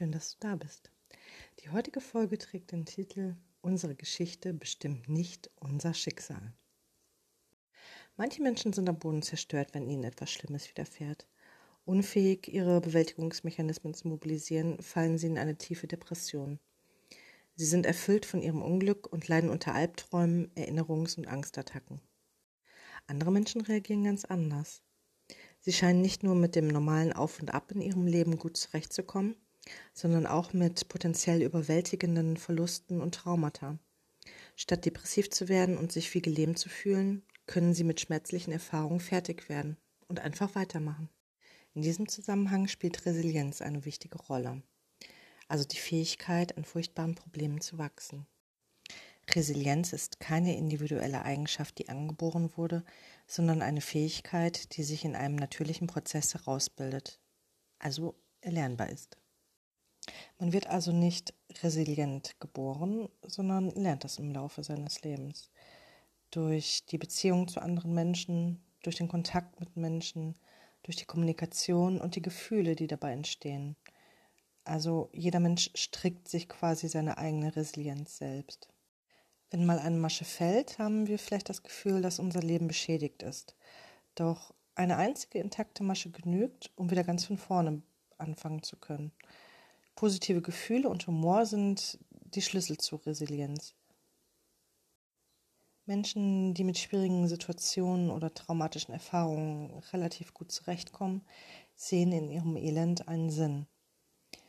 Schön, dass du da bist. Die heutige Folge trägt den Titel Unsere Geschichte bestimmt nicht unser Schicksal. Manche Menschen sind am Boden zerstört, wenn ihnen etwas Schlimmes widerfährt. Unfähig, ihre Bewältigungsmechanismen zu mobilisieren, fallen sie in eine tiefe Depression. Sie sind erfüllt von ihrem Unglück und leiden unter Albträumen, Erinnerungs- und Angstattacken. Andere Menschen reagieren ganz anders. Sie scheinen nicht nur mit dem normalen Auf und Ab in ihrem Leben gut zurechtzukommen, sondern auch mit potenziell überwältigenden Verlusten und Traumata. Statt depressiv zu werden und sich wie gelähmt zu fühlen, können sie mit schmerzlichen Erfahrungen fertig werden und einfach weitermachen. In diesem Zusammenhang spielt Resilienz eine wichtige Rolle, also die Fähigkeit, an furchtbaren Problemen zu wachsen. Resilienz ist keine individuelle Eigenschaft, die angeboren wurde, sondern eine Fähigkeit, die sich in einem natürlichen Prozess herausbildet, also erlernbar ist. Man wird also nicht resilient geboren, sondern lernt das im Laufe seines Lebens. Durch die Beziehung zu anderen Menschen, durch den Kontakt mit Menschen, durch die Kommunikation und die Gefühle, die dabei entstehen. Also jeder Mensch strickt sich quasi seine eigene Resilienz selbst. Wenn mal eine Masche fällt, haben wir vielleicht das Gefühl, dass unser Leben beschädigt ist. Doch eine einzige intakte Masche genügt, um wieder ganz von vorne anfangen zu können. Positive Gefühle und Humor sind die Schlüssel zur Resilienz. Menschen, die mit schwierigen Situationen oder traumatischen Erfahrungen relativ gut zurechtkommen, sehen in ihrem Elend einen Sinn.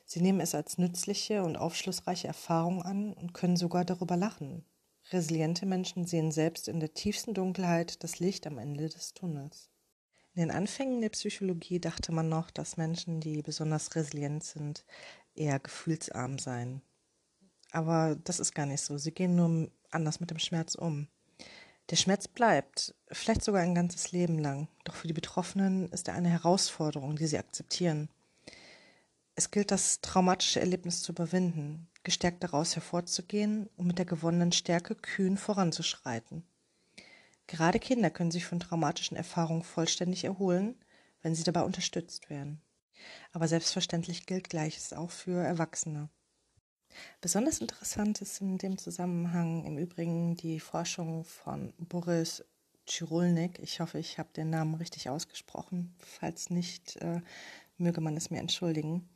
Sie nehmen es als nützliche und aufschlussreiche Erfahrung an und können sogar darüber lachen. Resiliente Menschen sehen selbst in der tiefsten Dunkelheit das Licht am Ende des Tunnels. In den Anfängen der Psychologie dachte man noch, dass Menschen, die besonders resilient sind, eher gefühlsarm seien. Aber das ist gar nicht so. Sie gehen nur anders mit dem Schmerz um. Der Schmerz bleibt, vielleicht sogar ein ganzes Leben lang. Doch für die Betroffenen ist er eine Herausforderung, die sie akzeptieren. Es gilt, das traumatische Erlebnis zu überwinden, gestärkt daraus hervorzugehen und mit der gewonnenen Stärke kühn voranzuschreiten. Gerade Kinder können sich von traumatischen Erfahrungen vollständig erholen, wenn sie dabei unterstützt werden. Aber selbstverständlich gilt Gleiches auch für Erwachsene. Besonders interessant ist in dem Zusammenhang im Übrigen die Forschung von Boris Chirulnik. Ich hoffe, ich habe den Namen richtig ausgesprochen. Falls nicht, äh, möge man es mir entschuldigen.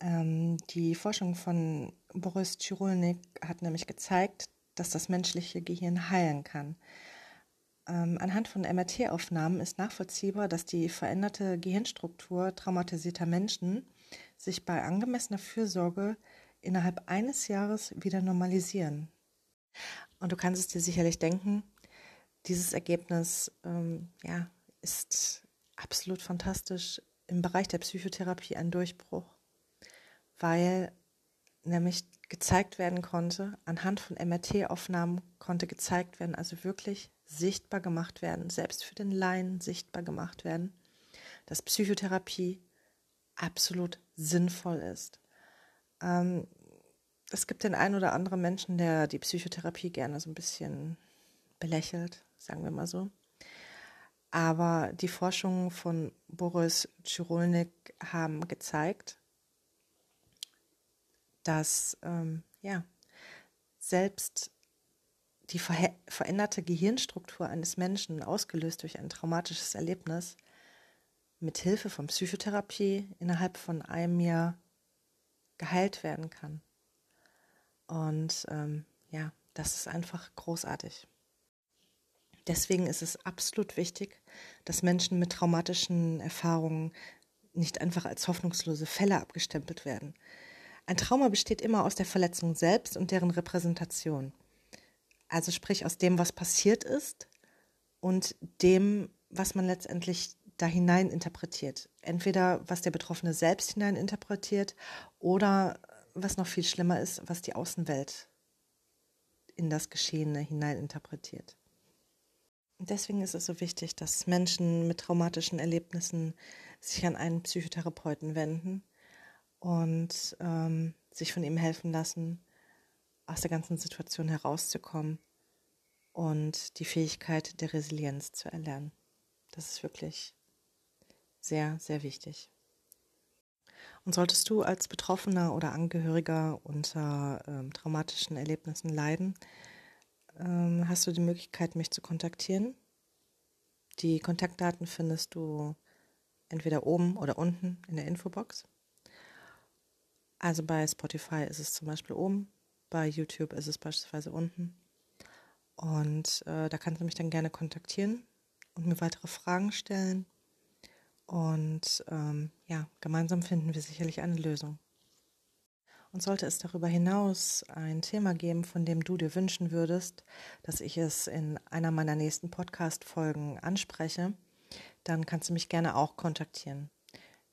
Ähm, die Forschung von Boris Chirulnik hat nämlich gezeigt, dass das menschliche Gehirn heilen kann. Ähm, anhand von MRT-Aufnahmen ist nachvollziehbar, dass die veränderte Gehirnstruktur traumatisierter Menschen sich bei angemessener Fürsorge innerhalb eines Jahres wieder normalisieren. Und du kannst es dir sicherlich denken, dieses Ergebnis ähm, ja, ist absolut fantastisch im Bereich der Psychotherapie ein Durchbruch, weil nämlich gezeigt werden konnte, anhand von MRT-Aufnahmen konnte gezeigt werden, also wirklich sichtbar gemacht werden, selbst für den Laien sichtbar gemacht werden, dass Psychotherapie absolut sinnvoll ist. Ähm, es gibt den einen oder anderen Menschen, der die Psychotherapie gerne so ein bisschen belächelt, sagen wir mal so. Aber die Forschungen von Boris Chirolnik haben gezeigt, dass ähm, ja, selbst die ver veränderte Gehirnstruktur eines Menschen, ausgelöst durch ein traumatisches Erlebnis, mit Hilfe von Psychotherapie innerhalb von einem Jahr geheilt werden kann. Und ähm, ja, das ist einfach großartig. Deswegen ist es absolut wichtig, dass Menschen mit traumatischen Erfahrungen nicht einfach als hoffnungslose Fälle abgestempelt werden. Ein Trauma besteht immer aus der Verletzung selbst und deren Repräsentation. Also sprich aus dem, was passiert ist und dem, was man letztendlich da hinein interpretiert. Entweder was der Betroffene selbst hinein interpretiert oder was noch viel schlimmer ist, was die Außenwelt in das Geschehene hinein interpretiert. Deswegen ist es so wichtig, dass Menschen mit traumatischen Erlebnissen sich an einen Psychotherapeuten wenden und ähm, sich von ihm helfen lassen, aus der ganzen Situation herauszukommen und die Fähigkeit der Resilienz zu erlernen. Das ist wirklich sehr, sehr wichtig. Und solltest du als Betroffener oder Angehöriger unter ähm, traumatischen Erlebnissen leiden, ähm, hast du die Möglichkeit, mich zu kontaktieren. Die Kontaktdaten findest du entweder oben oder unten in der Infobox. Also bei Spotify ist es zum Beispiel oben, bei YouTube ist es beispielsweise unten. Und äh, da kannst du mich dann gerne kontaktieren und mir weitere Fragen stellen. Und ähm, ja, gemeinsam finden wir sicherlich eine Lösung. Und sollte es darüber hinaus ein Thema geben, von dem du dir wünschen würdest, dass ich es in einer meiner nächsten Podcast-Folgen anspreche, dann kannst du mich gerne auch kontaktieren.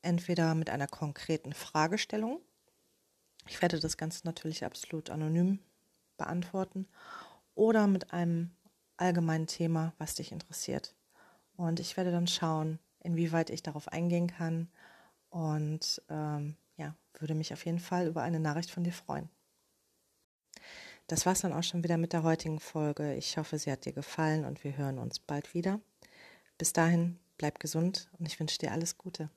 Entweder mit einer konkreten Fragestellung ich werde das Ganze natürlich absolut anonym beantworten oder mit einem allgemeinen Thema, was dich interessiert. Und ich werde dann schauen, inwieweit ich darauf eingehen kann und ähm, ja, würde mich auf jeden Fall über eine Nachricht von dir freuen. Das war es dann auch schon wieder mit der heutigen Folge. Ich hoffe, sie hat dir gefallen und wir hören uns bald wieder. Bis dahin, bleib gesund und ich wünsche dir alles Gute.